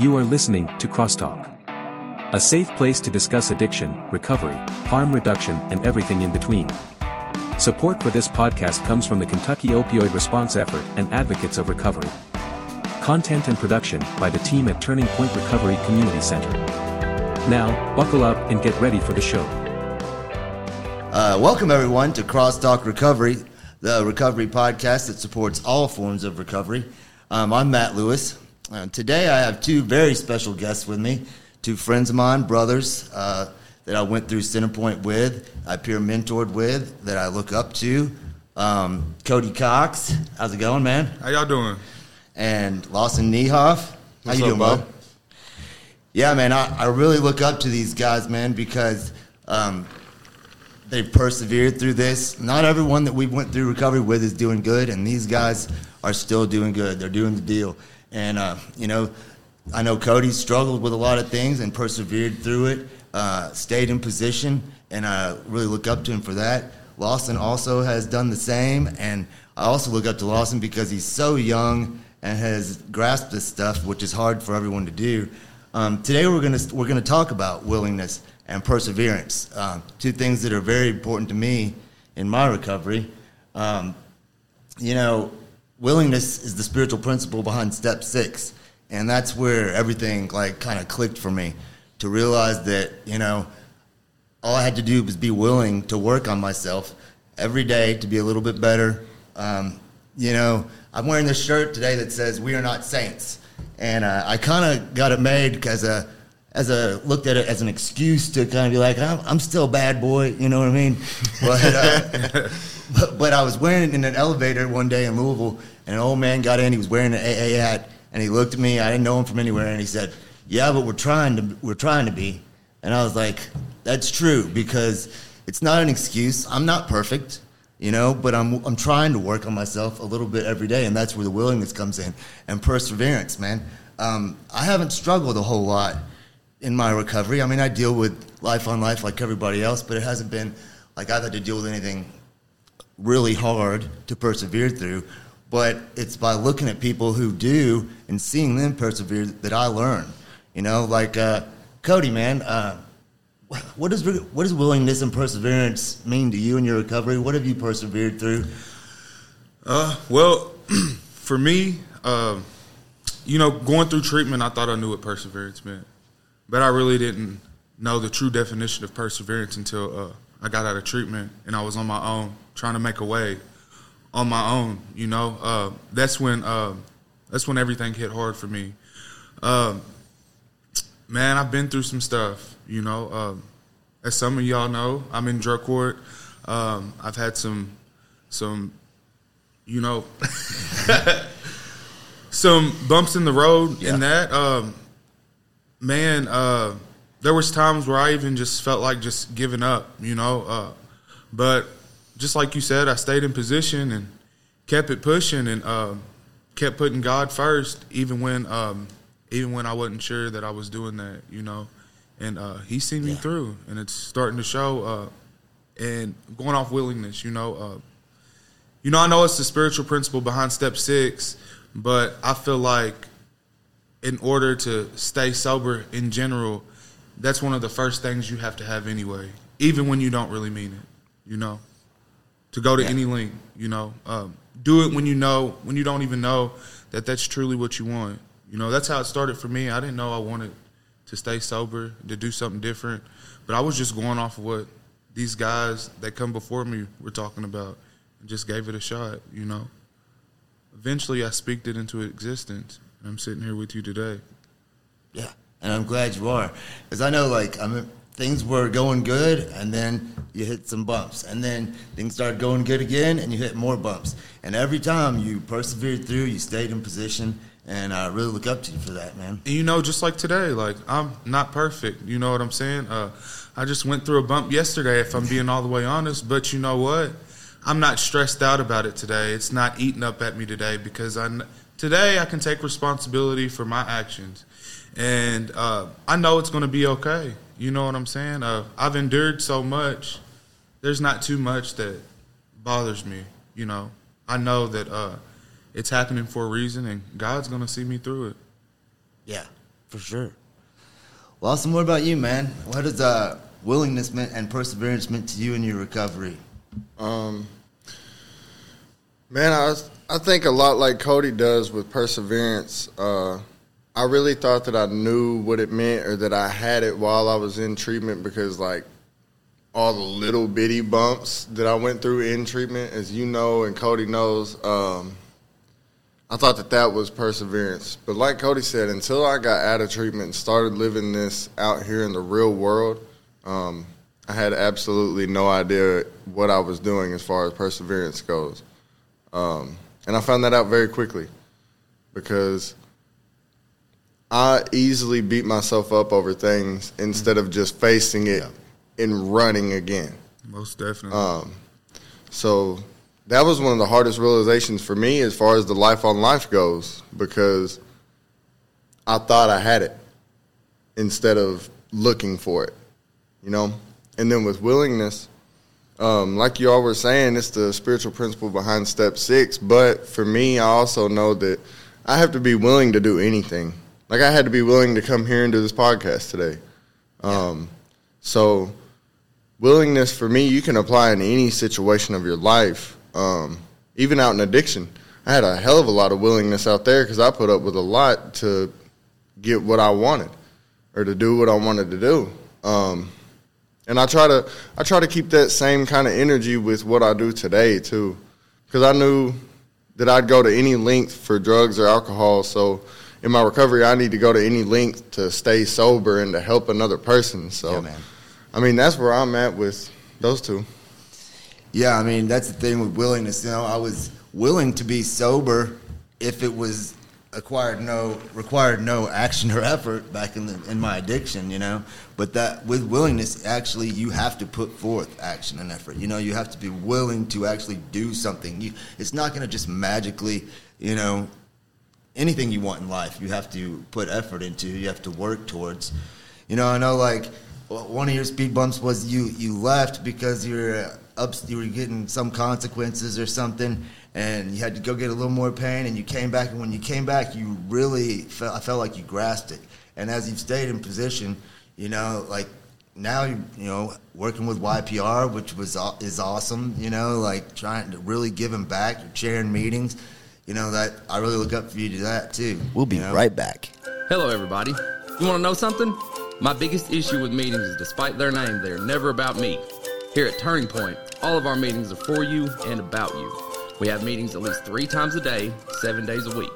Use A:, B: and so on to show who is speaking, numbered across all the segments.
A: You are listening to Crosstalk, a safe place to discuss addiction, recovery, harm reduction, and everything in between. Support for this podcast comes from the Kentucky Opioid Response Effort and Advocates of Recovery. Content and production by the team at Turning Point Recovery Community Center. Now, buckle up and get ready for the show.
B: Uh, welcome, everyone, to Crosstalk Recovery, the recovery podcast that supports all forms of recovery. Um, I'm Matt Lewis. Uh, today, I have two very special guests with me, two friends of mine, brothers uh, that I went through Centerpoint with, I peer mentored with, that I look up to. Um, Cody Cox, how's it going, man?
C: How y'all doing?
B: And Lawson Niehoff, how
C: What's
B: you
C: up,
B: doing,
C: bud?
B: bud? Yeah, man, I, I really look up to these guys, man, because um, they've persevered through this. Not everyone that we went through recovery with is doing good, and these guys are still doing good. They're doing the deal. And, uh, you know, I know Cody struggled with a lot of things and persevered through it, uh, stayed in position, and I really look up to him for that. Lawson also has done the same, and I also look up to Lawson because he's so young and has grasped this stuff, which is hard for everyone to do. Um, today we're gonna we're gonna talk about willingness and perseverance, um, two things that are very important to me in my recovery. Um, you know, willingness is the spiritual principle behind step six, and that's where everything like kind of clicked for me to realize that you know all I had to do was be willing to work on myself every day to be a little bit better. Um, you know, I'm wearing this shirt today that says "We are not saints," and uh, I kind of got it made because uh, as a looked at it as an excuse to kind of be like, I'm, I'm still a bad boy, you know what I mean? But, uh, but but I was wearing it in an elevator one day in Louisville, and an old man got in. He was wearing an AA hat, and he looked at me. I didn't know him from anywhere, and he said, "Yeah, but we're trying to we're trying to be." And I was like, "That's true because it's not an excuse. I'm not perfect." You know, but I'm I'm trying to work on myself a little bit every day, and that's where the willingness comes in and perseverance, man. Um, I haven't struggled a whole lot in my recovery. I mean, I deal with life on life like everybody else, but it hasn't been like I've had to deal with anything really hard to persevere through. But it's by looking at people who do and seeing them persevere that I learn. You know, like uh, Cody, man. Uh, what does what does willingness and perseverance mean to you in your recovery? What have you persevered through?
C: Uh, well, for me, uh, you know, going through treatment, I thought I knew what perseverance meant, but I really didn't know the true definition of perseverance until uh, I got out of treatment and I was on my own, trying to make a way on my own. You know, uh, that's when uh, that's when everything hit hard for me. Um, man, I've been through some stuff. You know, um, as some of y'all know, I'm in drug court. Um, I've had some some you know, some bumps in the road
B: Yeah.
C: in that. Um, man, uh, there was times where I even just felt like just giving up, you know. Uh, but just like you said, I stayed in position and kept it pushing and uh, kept putting God first, even when um, even when I wasn't sure that I was doing that, you know. And uh, He seen me through, and it's starting to show. Uh, and going off willingness, you know. Uh, you know, I know it's the spiritual principle behind step six, but I feel like in order to stay sober in general, that's one of the first things you have to have anyway, even when you don't really mean it, you know, to go to
B: Yeah.
C: any length, you know, um, do it when you know, when you don't even know that that's truly what you want. You know, that's how it started for me. I didn't know I wanted to stay sober, to do something different, but I was just going off of what these guys that come before me were talking about and just gave it a shot, you know. Eventually, I speaked it into existence, and I'm sitting here with you today.
B: Yeah, and I'm glad you are, because I know like I mean things were going good, and then you hit some bumps, and then things started going good again, and you hit more bumps, and every time you persevered through, you stayed in position, and I really look up to you for that, man.
C: You know, just like today, like I'm not perfect. You know what I'm saying? Uh, I just went through a bump yesterday, if I'm being all the way honest. But you know what? I'm not stressed out about it today. It's not eating up at me today because I today I can take responsibility for my actions, and uh, I know it's going to be okay. You know what I'm saying? Uh, I've endured so much. There's not too much that bothers me. You know, I know that uh, it's happening for a reason, and God's going to see me through it.
B: Yeah, For sure. Well, Lawson, what about you, man? What does uh, willingness meant and perseverance meant to you in your recovery?
D: Um, man, I was, I think a lot like Cody does with perseverance. Uh, I really thought that I knew what it meant or that I had it while I was in treatment because like all the little bitty bumps that I went through in treatment, as you know and Cody knows, um, I thought that that was perseverance. But like Cody said, until I got out of treatment and started living this out here in the real world, um, I had absolutely no idea what I was doing as far as perseverance goes. Um, and I found that out very quickly because I easily beat myself up over things instead of just facing it yeah. and running again.
C: Most definitely.
D: Um, so that was one of the hardest realizations for me as far as the life on life goes because I thought I had it instead of looking for it, you know? And then with willingness, um, like you all were saying, it's the spiritual principle behind step six. But for me, I also know that I have to be willing to do anything. Like I had to be willing to come here and do this podcast today. Um, so willingness for me, you can apply in any situation of your life, um, even out in addiction. I had a hell of a lot of willingness out there because I put up with a lot to get what I wanted or to do what I wanted to do. Um, and I try to I try to keep that same kind of energy with what I do today too, because I knew that I'd go to any length for drugs or alcohol. So in my recovery, I need to go to any length to stay sober and to help another person. So, yeah, I mean, that's where I'm at with those two.
B: Yeah, I mean, that's the thing with willingness. You know, I was willing to be sober if it was acquired no required no action or effort back in the, in my addiction, you know. But that with willingness, actually, you have to put forth action and effort. You know, you have to be willing to actually do something. You, it's not going to just magically, you know, anything you want in life. You have to put effort into. You have to work towards. You know, I know like one of your speed bumps was you you left because you're up, you were getting some consequences or something and you had to go get a little more pain, and you came back. And when you came back, you really felt, I felt like you grasped it. And as you've stayed in position, you know, like now you you know working with YPR, which was is awesome. You know, like trying to really give them back, chairing meetings. You know that I really look up for you to that too.
E: We'll be
B: you know?
E: right back.
F: Hello, everybody. You want to know something? My biggest issue with meetings is, despite their name, they are never about me. Here at Turning Point, all of our meetings are for you and about you. We have meetings at least three times a day, seven days a week.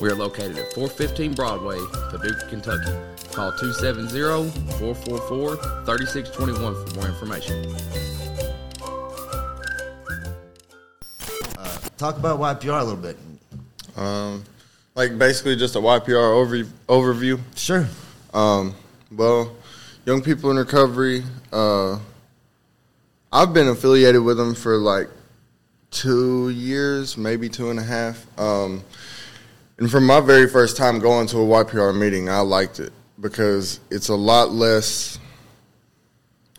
F: We are located at 415 Broadway, Paducah, Kentucky. Call 270-444-3621 for more information.
B: Talk about YPR a little bit.
D: Um, like basically just a YPR over, overview.
B: Sure.
D: Um, well, young people in recovery. Uh, I've been affiliated with them for like two years, maybe two and a half. Um, and from my very first time going to a YPR meeting, I liked it because it's a lot less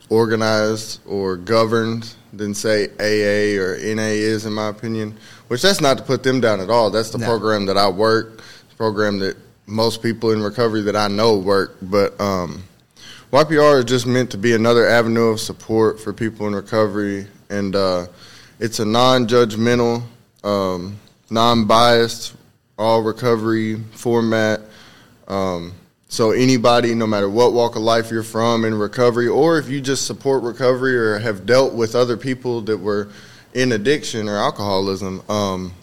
D: organized or governed than say AA or NA is, in my opinion. Which that's not to put them down at all. That's the no. program that I work, the program that most people in recovery that I know work. But um, YPR is just meant to be another avenue of support for people in recovery and. Uh, it's a non-judgmental, um, non-biased, all recovery format. Um, so anybody, no matter what walk of life you're from in recovery, or if you just support recovery or have dealt with other people that were in addiction or alcoholism, um,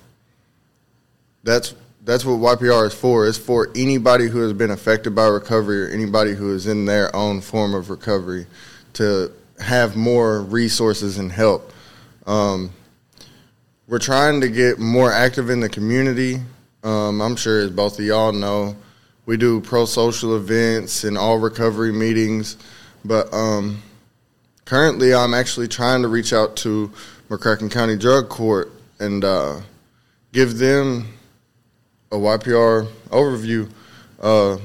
D: that's that's what YPR is for. It's for anybody who has been affected by recovery or anybody who is in their own form of recovery to have more resources and help. Um, we're trying to get more active in the community. Um, I'm sure, as both of y'all know, we do pro social events and all recovery meetings. But um, currently, I'm actually trying to reach out to McCracken County Drug Court and uh, give them a YPR overview. Uh,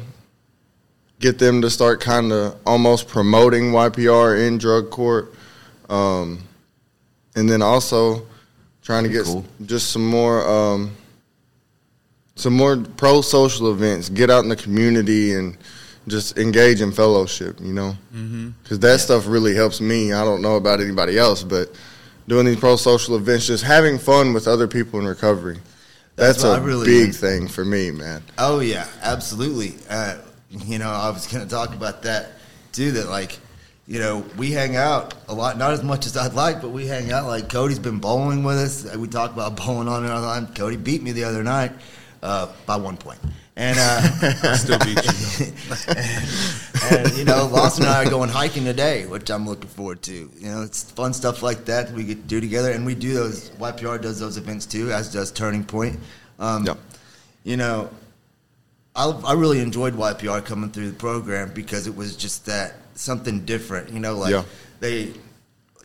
D: get them to start kind of almost promoting YPR in drug court. Um, and then also trying to get cool. just some more um, some more pro social events. Get out in the community and just engage in fellowship. You know, because mm-hmm. that yeah. stuff really helps me. I don't know about anybody else, but doing these pro social events, just having fun with other people in recovery. That's, That's a really big thing for me, man.
B: Oh yeah, absolutely. Uh, you know, I was going to talk about that too. That like, you know, we hang out a lot, not as much as I'd like, but we hang out. Like Cody's been bowling with us. We talk about bowling on and on. Cody beat me the other night uh, by one point. And uh,
C: I still beat you.
B: and, and, you know, Lawson and I are going hiking today, which I'm looking forward to. You know, it's fun stuff like that we get to do together, and we do those. YPR does those events too, as does Turning Point. Um, yep. You know, I, I really enjoyed YPR coming through the program because it was just that something different. You know, like yeah. they,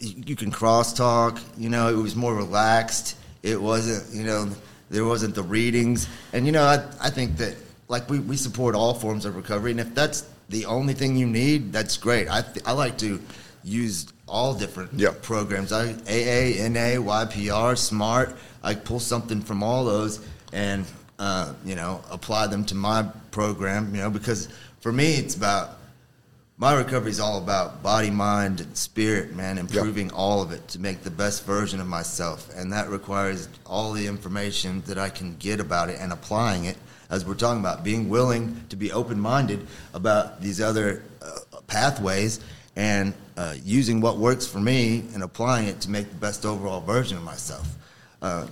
B: you can crosstalk. You know, it was more relaxed. It wasn't, you know there wasn't the readings, and you know, I I think that like we, we support all forms of recovery, and if that's the only thing you need, that's great. I th- I like to use all different yep. programs. I AA, NA, YPR, Smart. I pull something from all those and uh, you know apply them to my program. You know because for me it's about my recovery is all about body, mind, and spirit, man, improving yep. all of it to make the best version of myself. And that requires all the information that I can get about it and applying it, as we're talking about, being willing to be open minded about these other uh, pathways and uh, using what works for me and applying it to make the best overall version of myself. Uh,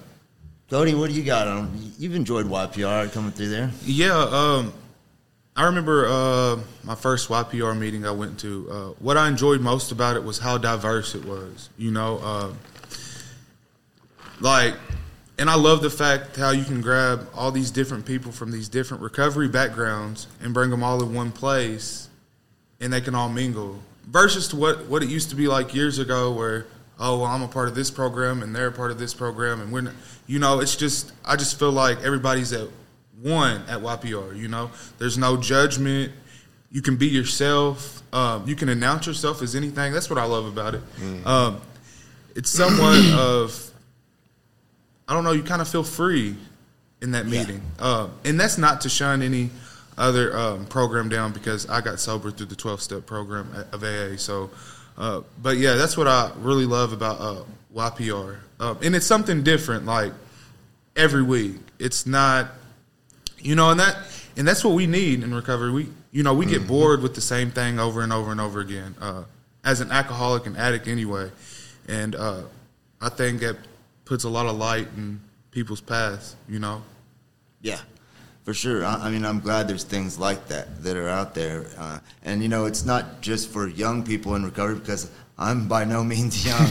B: Cody, what do you got on? You've enjoyed YPR coming through there.
C: Yeah, um, I remember uh, my first YPR meeting I went to. Uh, what I enjoyed most about it was how diverse it was. You know, uh, like, and I love the fact how you can grab all these different people from these different recovery backgrounds and bring them all in one place, and they can all mingle. Versus to what what it used to be like years ago, where oh well, I'm a part of this program and they're a part of this program, and we're not, you know, it's just I just feel like everybody's at one at YPR. You know, there's no judgment. You can be yourself. Um, you can announce yourself as anything. That's what I love about it. Mm-hmm. Um, it's somewhat of I don't know. You kind of feel free in that meeting, yeah. uh, and that's not to shine any other um, program down because I got sober through the 12 step program of AA. So, uh, but yeah, that's what I really love about uh, YPR, um, and it's something different. Like every week, it's not you know, and that and that's what we need in recovery. We you know we get mm-hmm. bored with the same thing over and over and over again. Uh, as an alcoholic and addict anyway, and uh, I think it puts a lot of light in people's paths. You know.
B: Yeah, for sure. I, I mean, I'm glad there's things like that that are out there, uh, and you know, it's not just for young people in recovery because I'm by no means young.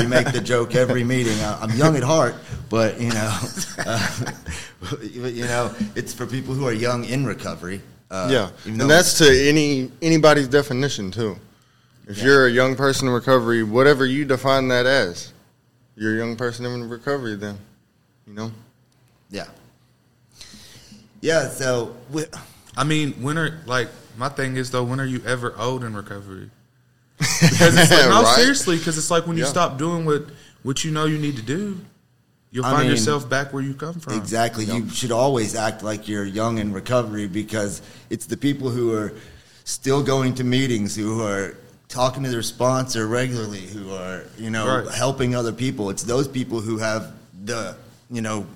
B: we make the joke every meeting. I'm young at heart, but you know, uh, you know, it's for people who are young in recovery.
D: Uh, yeah, and that's to any anybody's definition too. If yeah. you're a young person in recovery, whatever you define that as, you're a young person in recovery. Then, you know.
B: Yeah. Yeah. So. We,
C: I mean, when are like my thing is though, when are you ever old in recovery? Because it's like, no, right? seriously, because it's like when you yeah. stop doing what what you know you need to do, you'll I find mean, yourself back where you come from.
B: Exactly. You should always act like you're young in recovery because it's the people who are still going to meetings, who are talking to their sponsor regularly, who are you know right. helping other people. It's those people who have the you know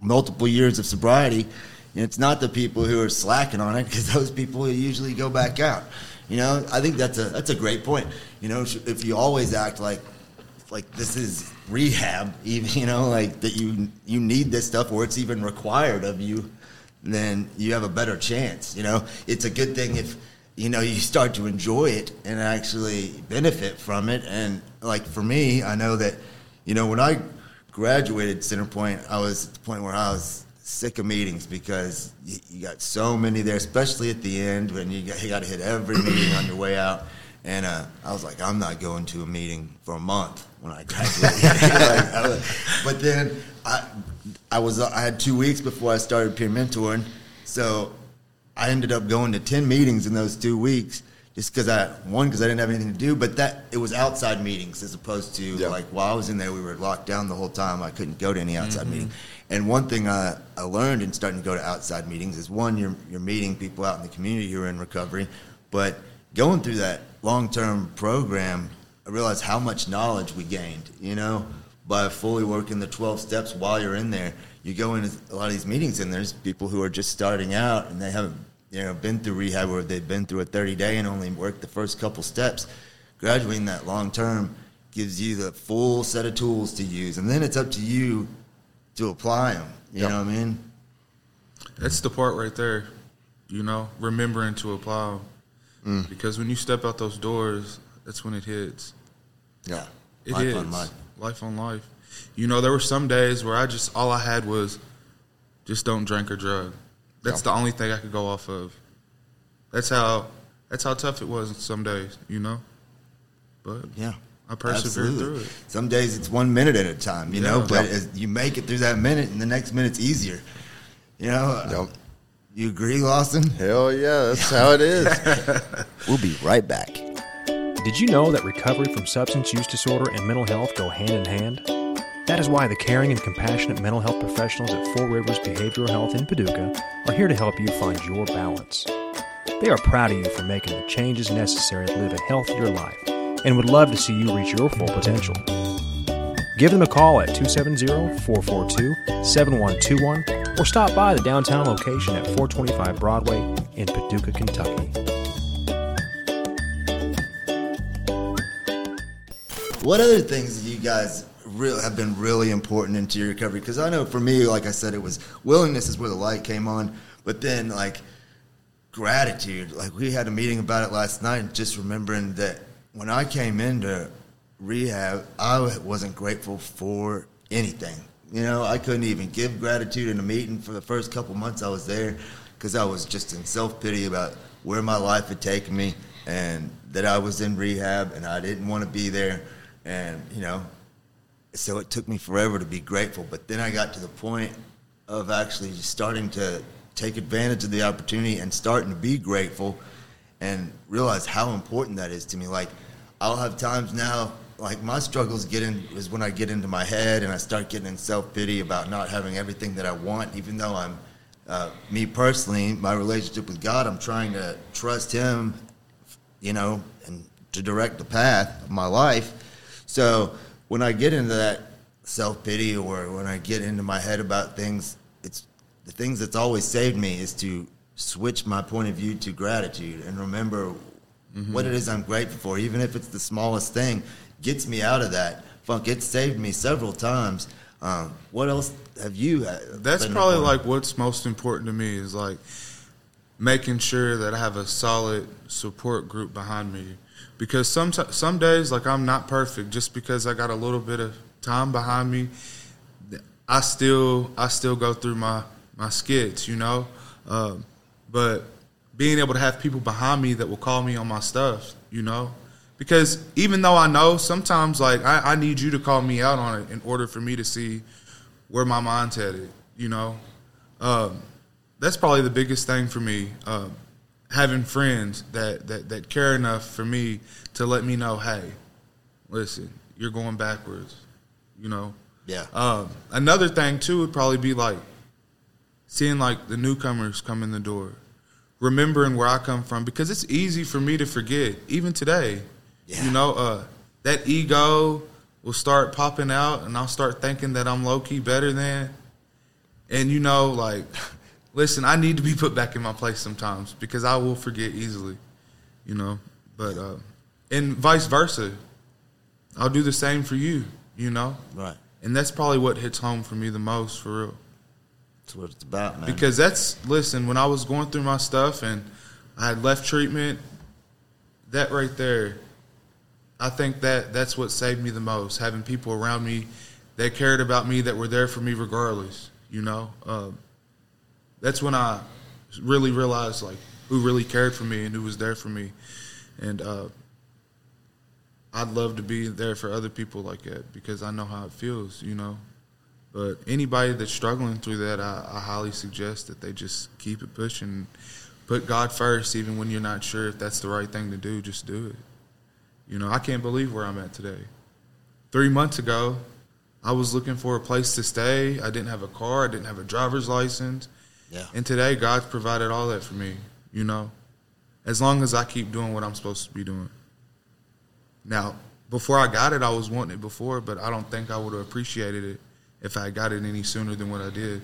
B: multiple years of sobriety. And it's not the people who are slacking on it because those people usually go back out. You know, I think that's a that's a great point. You know, if you always act like like this is rehab, even you know, like that you you need this stuff or it's even required of you, then you have a better chance. You know, it's a good thing if you know you start to enjoy it and actually benefit from it. And like for me, I know that you know when I graduated Centerpoint, I was at the point where I was sick of meetings because you, you, got so many there, especially at the end when you got, you got to hit every meeting on your way out. And uh, I was like, I'm not going to a meeting for a month when I graduated. like, was, but then I, I was I had two weeks before I started peer mentoring, so I ended up going to ten meetings in those two weeks just because I one because I didn't have anything to do, but that it was outside meetings as opposed to
D: Yeah.
B: like while I was in there, we were locked down the whole time. I couldn't go to any outside
C: Mm-hmm.
B: meeting. And one thing I, I learned in starting to go to outside meetings is one, you're you're meeting people out in the community who are in recovery, but going through that long term program, I realized how much knowledge we gained. You know, by fully working the twelve steps while you're in there. You go into a lot of these meetings, and there's people who are just starting out and they haven't you know been through rehab or they've been through a 30 day and only worked the first couple steps. Graduating that long term gives you the full set of tools to use, and then it's up to you to apply them. You
D: Yep.
B: know what I mean?
C: That's the part right there, you know, remembering to apply 'em.
B: Mm.
C: Because when you step out those doors, that's when it hits.
B: Yeah.
C: It
B: life
C: hits.
B: on life.
C: Life on life. You know, there were some days where I just all I had was just don't drink or drug. That's the only thing I could go off of. That's how that's how tough it was some days, you know? But
B: Yeah.
C: I persevered
B: Absolutely.
C: through it.
B: Some days it's one minute at a time, you know, but
D: Yep.
B: as you make it through that minute, and the next minute's easier. You know,
D: Yep.
B: you agree, Lawson?
D: Hell yeah, that's how it is.
B: We'll be right back.
E: Did you know that recovery from substance use disorder and mental health go hand in hand? That is why the caring and compassionate mental health professionals at Four Rivers Behavioral Health in Paducah are here to help you find your balance. They are proud of you for making the changes necessary to live a healthier life and would love to see you reach your full potential. Give them a call at 270 442 7121 or stop by the downtown location at 425 Broadway in Paducah, Kentucky.
B: What other things do you guys have been really important into your recovery? Because I know for me, like I said, it was willingness is where the light came on, but then like gratitude. Like we had a meeting about it last night, and just remembering that when I came into rehab, I wasn't grateful for anything. You know, I couldn't even give gratitude in a meeting for the first couple months I was there because I was just in self pity about where my life had taken me and that I was in rehab and I didn't want to be there. And, you know, so it took me forever to be grateful. But then I got to the point of actually starting to take advantage of the opportunity and starting to be grateful and realize how important that is to me. Like, I'll have times now, like, my struggles get in is when I get into my head and I start getting in self pity about not having everything that I want, even though I'm, uh, me personally, my relationship with God, I'm trying to trust Him, you know, and to direct the path of my life. So when I get into that self pity or when I get into my head about things, it's the things that's always saved me is to switch my point of view to gratitude and remember what it is I'm grateful for, even if it's the smallest thing, gets me out of that funk. It saved me several times. Um, what else have you?
C: That's probably like what's most important to me is like making sure that I have a solid support group behind me. Because some some days like I'm not perfect just because I got a little bit of time behind me. I still I still go through my my skits, you know. Um, but being able to have people behind me that will call me on my stuff, you know, because even though I know sometimes like I, I need you to call me out on it in order for me to see where my mind's headed, you know. Um, that's probably the biggest thing for me. Um, having friends that, that, that care enough for me to let me know, hey, listen, you're going backwards, you know.
B: Yeah.
C: Um, another thing too would probably be like seeing like the newcomers come in the door, remembering where I come from because it's easy for me to forget even today.
B: Yeah.
C: You know, uh, that ego will start popping out, and I'll start thinking that I'm low key better than. And you know, like, listen, I need to be put back in my place sometimes because I will forget easily. You know, but uh, and vice versa, I'll do the same for you. You know,
B: Right.
C: and that's probably what hits home for me the most, for real.
B: That's what it's about, man.
C: Because that's listen, when I was going through my stuff and I had left treatment, that right there, I think that that's what saved me the most. Having people around me that cared about me, that were there for me regardless. You know, um, that's when I really realized like who really cared for me and who was there for me, and uh, I'd love to be there for other people like that because I know how it feels. You know, but anybody that's struggling through that, I, I highly suggest that they just keep it pushing. put God first, even when you're not sure if that's the right thing to do. Just do it. You know, I can't believe where I'm at today. Three months ago, I was looking for a place to stay. I didn't have a car. I didn't have a driver's license.
B: Yeah.
C: And today, God's provided all that for me. You know, as long as I keep doing what I'm supposed to be doing. Now, before I got it, I was wanting it before, but I don't think I would have appreciated it if I got it any sooner than what I did.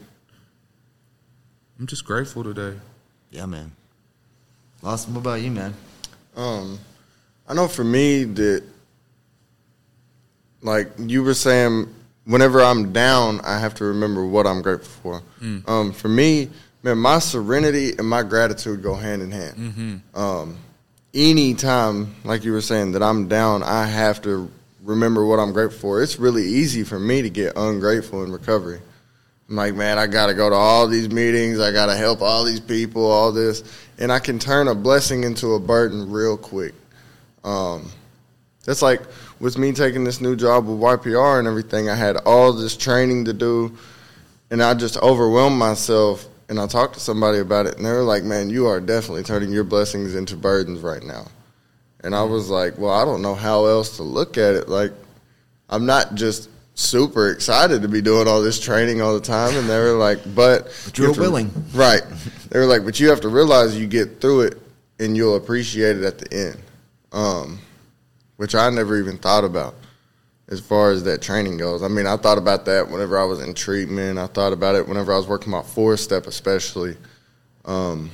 C: I'm just grateful today.
B: Yeah, man. Lawson, what about you, man?
D: Um, I know for me that, like you were saying, whenever I'm down, I have to remember what I'm grateful for. Um, for me, man, my serenity and my gratitude go hand in hand. Um, anytime, like you were saying, that I'm down, I have to remember what I'm grateful for. It's really easy for me to get ungrateful in recovery. I'm like, man, I got to go to all these meetings. I got to help all these people, all this. And I can turn a blessing into a burden real quick. Um, that's like with me taking this new job with YPR and everything. I had all this training to do, and I just overwhelmed myself. And I talked to somebody about it, and they were like, "Man, you are definitely turning your blessings into burdens right now." And I was like, "Well, I don't know how else to look at it. Like, I'm not just super excited to be doing all this training all the time." And they were like, "But,
B: But
D: you
B: you're
D: to-
B: willing."
D: right?" They were like, "But you have to realize you get through it, and you'll appreciate it at the end." Um, which I never even thought about as far as that training goes. I mean, I thought about that whenever I was in treatment. I thought about it whenever I was working my four step, especially. Um,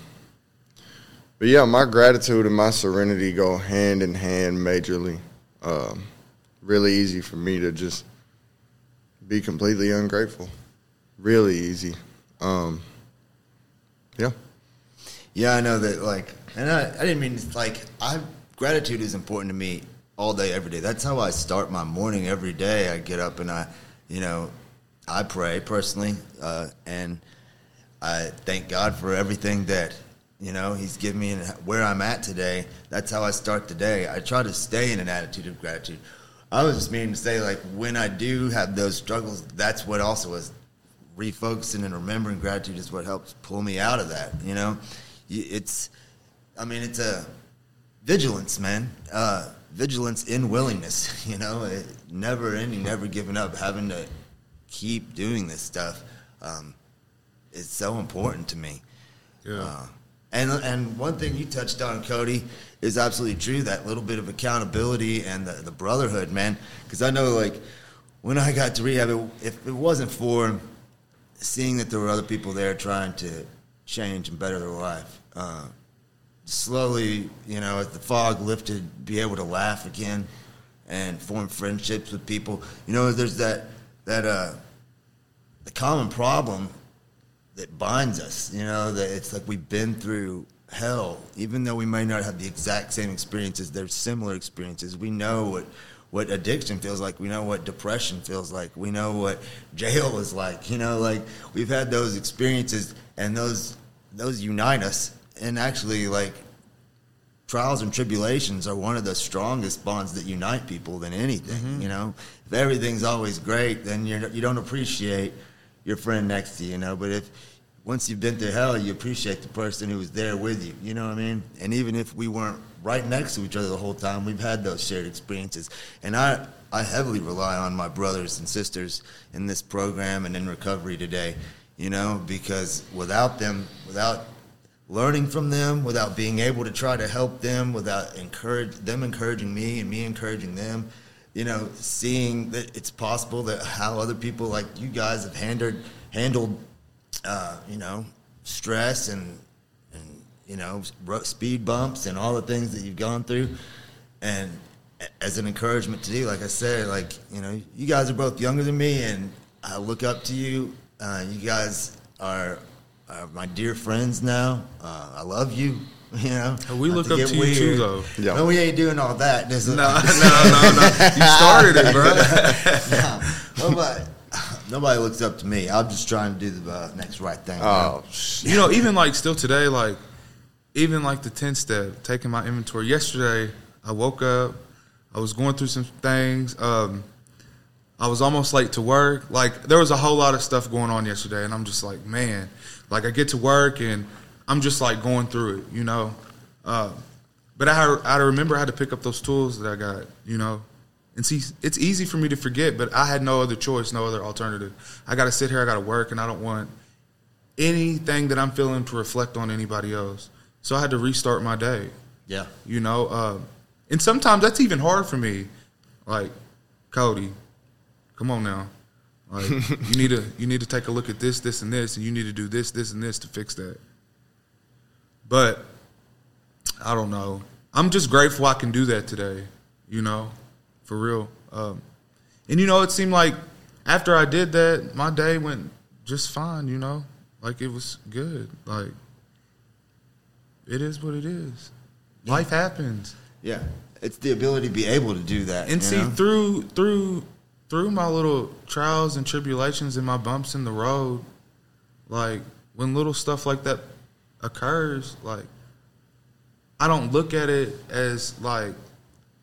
D: but yeah, my gratitude and my serenity go hand in hand majorly. Um, really easy for me to just be completely ungrateful. Really easy. Um, yeah.
B: Yeah, I know that. Like, and I, I didn't mean like I gratitude is important to me all day, every day. That's how I start my morning every day. I get up and I, you know, I pray personally, uh, and I thank God for everything that you know He's given me and where I'm at today. That's how I start the day. I try to stay in an attitude of gratitude. I was just meaning to say, like, when I do have those struggles, that's what also is refocusing and remembering gratitude is what helps pull me out of that. You know, it's, I mean, it's a vigilance, man. Uh, vigilance in willingness. You know, it, never ending, never giving up, having to keep doing this stuff. Um, is so important to me.
C: Yeah.
B: Uh, and and one thing you touched on, Cody, is absolutely true. That little bit of accountability and the, the brotherhood, man. Because I know, like, when I got to rehab, it, if it wasn't for seeing that there were other people there trying to change and better their life, uh, slowly, you know, as the fog lifted, be able to laugh again and form friendships with people. You know, there's that that uh, the common problem that binds us. You know, that it's like we've been through hell, even though we may not have the exact same experiences. There's similar experiences. We know what what addiction feels like. We know what depression feels like. We know what jail is like. You know, like we've had those experiences, and those those unite us. And actually, like trials and tribulations are one of the strongest bonds that unite people than anything. Mm-hmm. You know, if everything's always great, then you're, you don't appreciate your friend next to you. You know, but if once you've been through hell, you appreciate the person who was there with you. You know what I mean? And even if we weren't right next to each other the whole time, we've had those shared experiences. And I, I heavily rely on my brothers and sisters in this program and in recovery today. You know, because without them, without learning from them without being able to try to help them without encourage them encouraging me and me encouraging them. You know seeing that it's possible that how other people like you guys have handled handled uh, you know stress and and you know speed bumps and all the things that you've gone through. And as an encouragement to you like i said like you know you guys are both younger than me and i look up to you. Uh, you guys are, are my dear friends now uh, i love you you know
C: We
B: Not
C: look
B: to
C: up to you too,
B: weird.
C: though.
D: Yeah.
B: no we ain't doing all that There's
C: No, no, no, no. You started it, bro.
B: nobody, nobody looks up to me i'm just trying to do the uh, next right thing you know?
D: Oh,
C: you know, even like still today, like even like the ten step, taking my inventory. Yesterday, I woke up, I was going through some things. Um, I was almost late to work. Like there was a whole lot of stuff going on yesterday, and I'm just like, man, like I get to work and I'm just like going through it, you know. Uh, but I I remember I had to pick up those tools that I got, you know. And see, it's easy for me to forget, but I had no other choice, no other alternative. I got to sit here, I got to work, and I don't want anything that I'm feeling to reflect on anybody else. So I had to restart my day.
B: Yeah.
C: You know, uh, and sometimes that's even hard for me. Like, Cody, come on now. Like you need to you need to take a look at this, this, and this, and you need to do this, this, and this to fix that. But I don't know. I'm just grateful I can do that today. You know, for real. Um, and you know, it seemed like after I did that, my day went just fine. You know, like it was good. Like it is what it is. Life happens.
B: Yeah, it's the ability to be able to do that.
C: And see, know? through through through my little trials and tribulations and my bumps in the road, like when little stuff like that occurs, like I don't look at it as like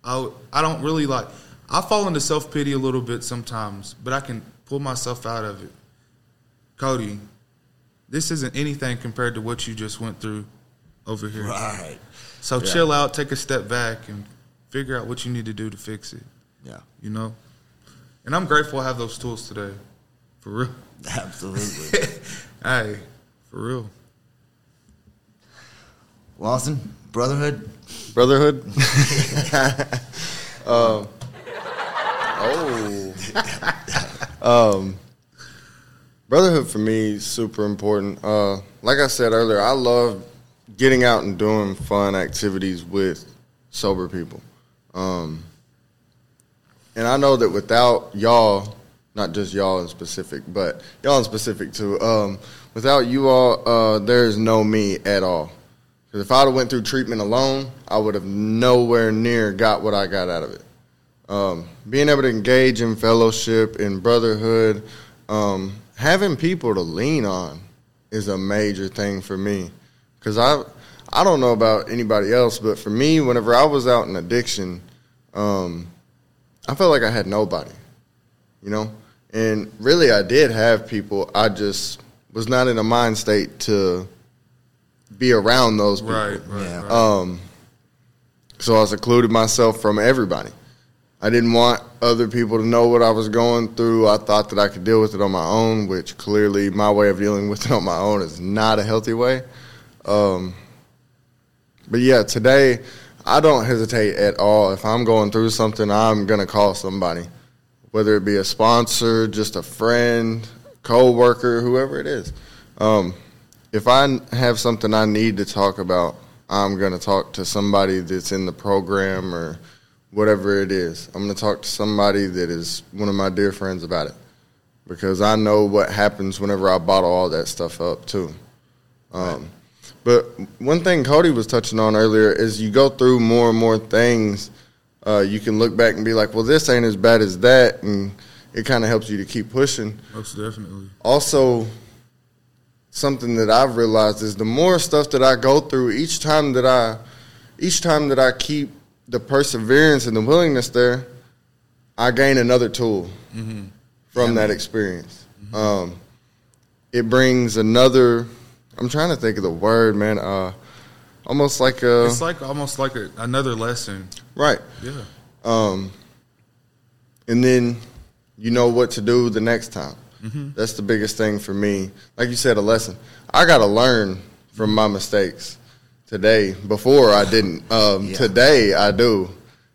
C: I I don't really like I fall into self pity a little bit sometimes, but I can pull myself out of it. Cody, this isn't anything compared to what you just went through over here.
B: Right.
C: So yeah. chill out, take a step back, and figure out what you need to do to fix it.
B: Yeah.
C: You know? And I'm grateful I have those tools today. For real.
B: Absolutely.
C: hey, for real.
B: Lawson, Brotherhood?
D: Brotherhood? um, oh. um, brotherhood for me is super important. Uh, like I said earlier, I love getting out and doing fun activities with sober people. Um, and I know that without y'all, not just y'all in specific, but y'all in specific too, um, without you all, uh, there's no me at all. Because if I'd have went through treatment alone, I would have nowhere near got what I got out of it. Um, being able to engage in fellowship, in brotherhood, um, having people to lean on is a major thing for me. Because I, I don't know about anybody else, but for me, whenever I was out in addiction, um, I felt like I had nobody, you know? And really, I did have people. I just was not in a mind state to be around those people.
C: Right, right, yeah. right.
D: Um, so I secluded myself from everybody. I didn't want other people to know what I was going through. I thought that I could deal with it on my own, which clearly my way of dealing with it on my own is not a healthy way. Um, but yeah, today I don't hesitate at all. If I'm going through something, I'm gonna call somebody, whether it be a sponsor, just a friend, co-worker, whoever it is. Um, if I have something I need to talk about, I'm gonna talk to somebody that's in the program or whatever it is. I'm gonna talk to somebody that is one of my dear friends about it because I know what happens whenever I bottle all that stuff up too. Um, but one thing Cody was touching on earlier is you go through more and more things. Uh, you can look back and be like, well, this ain't as bad as that. And it kind of helps you to keep pushing.
C: Most definitely.
D: Also, something that I've realized is the more stuff that I go through, each time that I, each time that I keep the perseverance and the willingness there, I gain another tool mm-hmm. from yeah, that experience. Mm-hmm. Um, it brings another I'm trying to think of the word, man. Uh, almost like a.
C: It's like almost like a, another lesson.
D: Right.
C: Yeah.
D: Um, and then you know what to do the next time. Mm-hmm. That's the biggest thing for me. Like you said, a lesson. I got to learn from my mistakes today. Before I didn't. Um, yeah. Today I do,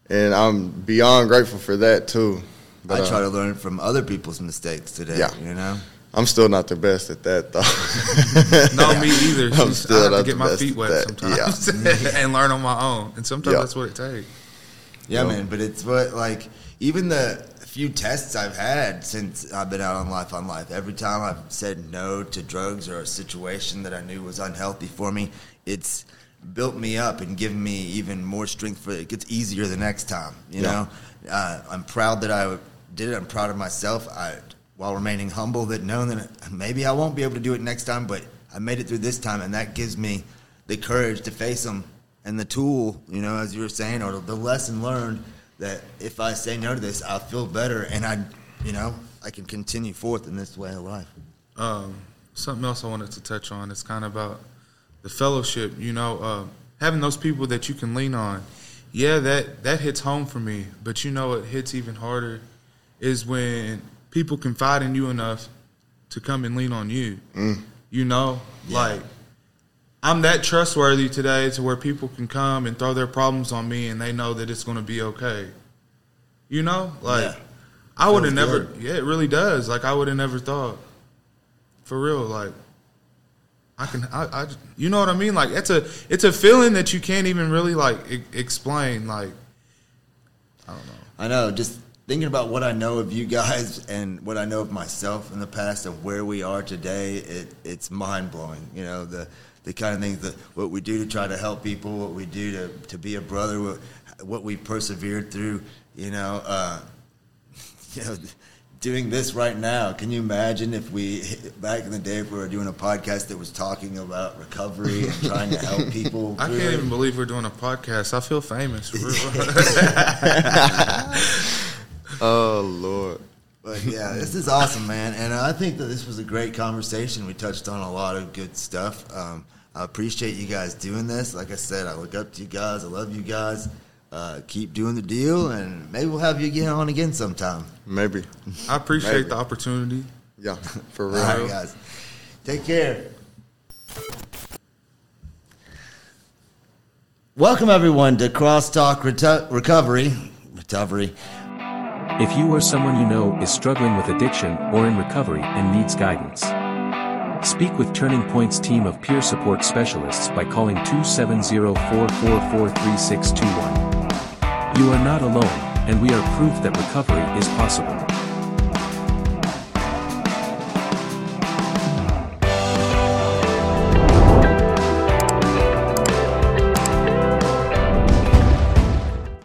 D: and I'm beyond grateful for that too.
B: But, I try uh, to learn from other people's mistakes today. Yeah. You know.
D: I'm still not the best at that though.
C: no, me either. I'm still I have to get my feet wet sometimes yeah. and learn on my own. And sometimes that's what it takes.
B: Yeah, man. But it's what like even the few tests I've had since I've been out on Life on Life. Every time I've said no to drugs or a situation that I knew was unhealthy for me, it's built me up and given me even more strength for it. It gets easier the next time. You yeah. know, uh, I'm proud that I did it. I'm proud of myself. I while remaining humble that knowing that maybe I won't be able to do it next time, but I made it through this time, and that gives me the courage to face them and the tool, you know, as you were saying, or the lesson learned that if I say no to this, I'll feel better, and I, you know, I can continue forth in this way of life.
C: Um, something else I wanted to touch on is kind of about the fellowship, you know, uh, having those people that you can lean on. Yeah, that that hits home for me. But you know, it hits even harder is when people confide in you enough to come and lean on you.
D: Mm.
C: You know, like I'm that trustworthy today to where people can come and throw their problems on me and they know that it's going to be okay. You know, like
B: Yeah.
C: I would have never.
B: good.
C: Yeah, it really does. Like I would have never thought. For real, like I can. I, I. You know what I mean? Like it's a. It's a feeling that you can't even really like e- explain. Like I don't know.
B: I know. Just thinking about what I know of you guys and what I know of myself in the past and where we are today, it, it's mind blowing. You know the the kind of things that what we do to try to help people, what we do to to be a brother, what, what we persevered through. You know, uh, you know. Doing this right now, can you imagine if we back in the day if we were doing a podcast that was talking about recovery and trying to help people?
C: I can't
B: it?
C: even believe we're doing a podcast. I feel famous. For real.
D: Oh Lord.
B: But yeah, this is awesome, man. And I think that this was a great conversation. We touched on a lot of good stuff. Um, I appreciate you guys doing this. Like I said, I look up to you guys. I love you guys. Uh, keep doing the deal, and maybe we'll have you again on again sometime.
D: Maybe.
C: I appreciate
D: Maybe.
C: the opportunity.
D: Yeah. For real.
B: right, guys. Take care. Welcome, everyone, to Crosstalk Reto- Recovery. Recovery.
A: If you or someone you know is struggling with addiction or in recovery and needs guidance, speak with Turning Point's team of peer support specialists by calling 270-444-3621. You are not alone, and we are proof that recovery is possible.